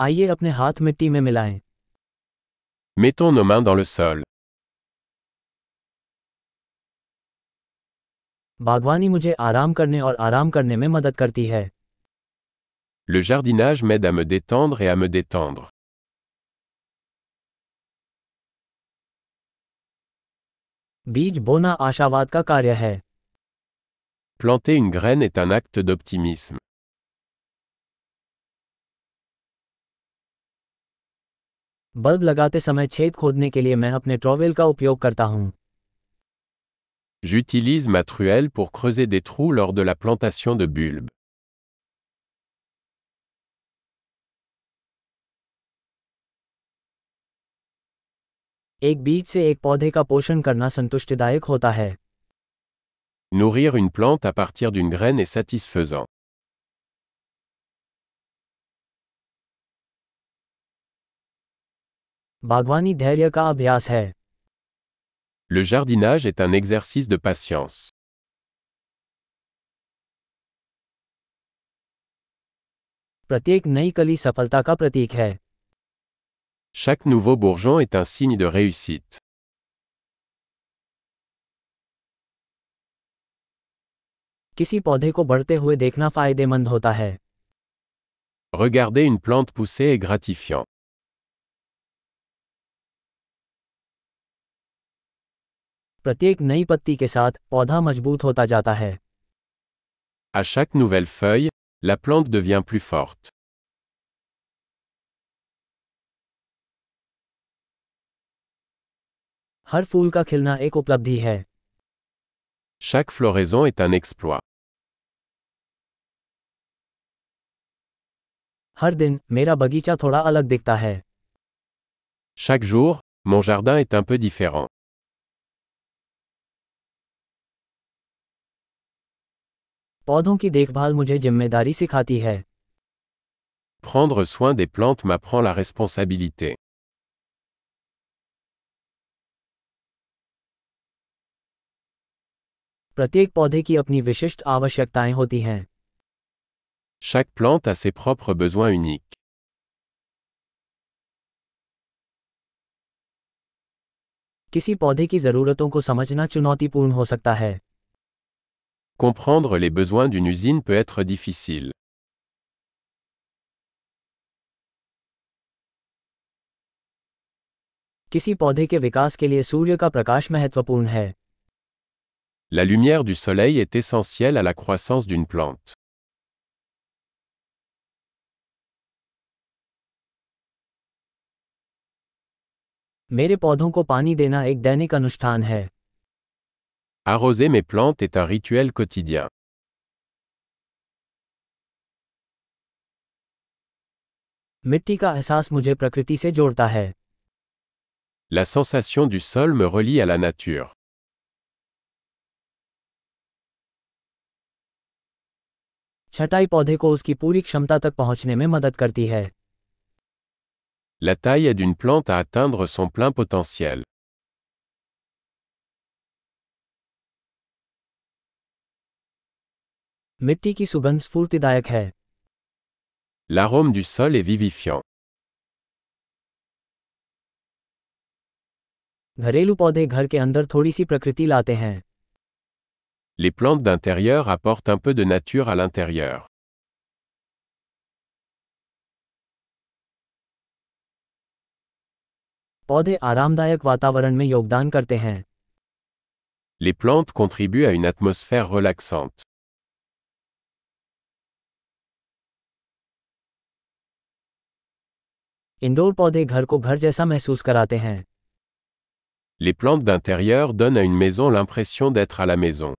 आइए अपने हाथ मिट्टी में मिलाएँ Mettons nos mains dans le sol. बागवानी मुझे आराम करने और आराम करने में मदद करती है Le jardinage m'aide à me détendre et à me détendre. बीज बोना आशावाद का कार्य है Planter une graine est un acte d'optimisme. Bulb लगाते समय छेद खोदने के लिए मैं अपने ट्रॉवेल का उपयोग करता हूं J'utilise ma truelle pour creuser des trous lors de la plantation de bulbes. एक बीज से एक पौधे का पोषण करना संतुष्टिदायक होता है Nourrir une plante à partir d'une graine est satisfaisant. बागवानी धैर्य का अभ्यास है Le jardinage est un exercice de patience. प्रत्येक नई कली सफलता का प्रतीक है Chaque nouveau bourgeon est un signe de réussite. किसी पौधे को बढ़ते हुए देखना फायदेमंद होता है Regarder une plante pousser est gratifiant. प्रत्येक नई पत्ती के साथ पौधा मजबूत होता जाता है À chaque nouvelle feuille, la plante devient plus forte. हर फूल का खिलना एक उपलब्धि है Chaque floraison est un exploit. हर दिन मेरा बगीचा थोड़ा अलग दिखता है Chaque jour, mon jardin est un peu différent. पौधों की देखभाल मुझे ज़िम्मेदारी सिखाती है Prendre soin des plantes m'apprend la responsabilité. प्रत्येक पौधे की अपनी विशिष्ट आवश्यकताएँ होती हैं Chaque plante a ses propres besoins uniques. किसी पौधे की ज़रूरतों को समझना चुनौतीपूर्ण हो सकता है Comprendre les besoins d'une usine peut être difficile. किसी पौधे के विकास के लिए सूर्य का प्रकाश महत्वपूर्ण है La lumière du soleil est essentielle à la croissance d'une plante. मेरे पौधों को पानी देना एक दैनिक अनुष्ठान है Arroser mes plantes est un rituel quotidien. मिट्टी का एहसास मुझे प्रकृति से जोड़ता है La sensation du sol me relie à la nature. छटाई पौधे को उसकी पूरी क्षमता तक पहुंचने में मदद करती है La taille aide une plante à atteindre son plein potentiel. मिट्टी की सुगंध स्फूर्तिदायक है L'arôme du sol est vivifiant. घरेलू पौधे घर के अंदर थोड़ी सी प्रकृति लाते हैं Les plantes d'intérieur apportent un peu de nature à l'intérieur. पौधे आरामदायक वातावरण में योगदान करते हैं Les plantes contribuent à une atmosphère relaxante. Indoor पौधे घर को घर जैसा महसूस कराते हैं Les plantes d'intérieur donnent à une maison l'impression d'être à la maison.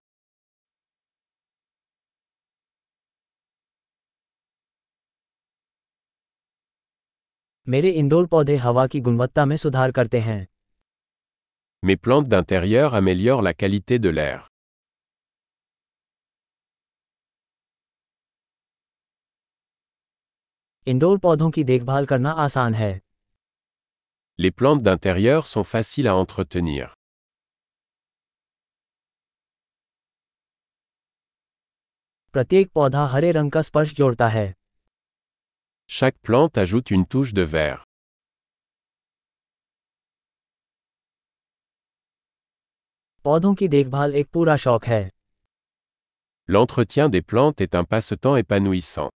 मेरे इंडोर पौधे हवा की गुणवत्ता में सुधार करते हैं Mes plantes d'intérieur améliorent la qualité de l'air. Indoor पौधों की देखभाल करना आसान है Les plantes d'intérieur sont faciles à entretenir. प्रत्येक पौधा हरे रंग का स्पर्श जोड़ता है Chaque plante ajoute une touche de vert. पौधों की देखभाल एक पूरा शौक है L'entretien des plantes est un passe-temps épanouissant.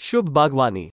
शुभ बागवानी।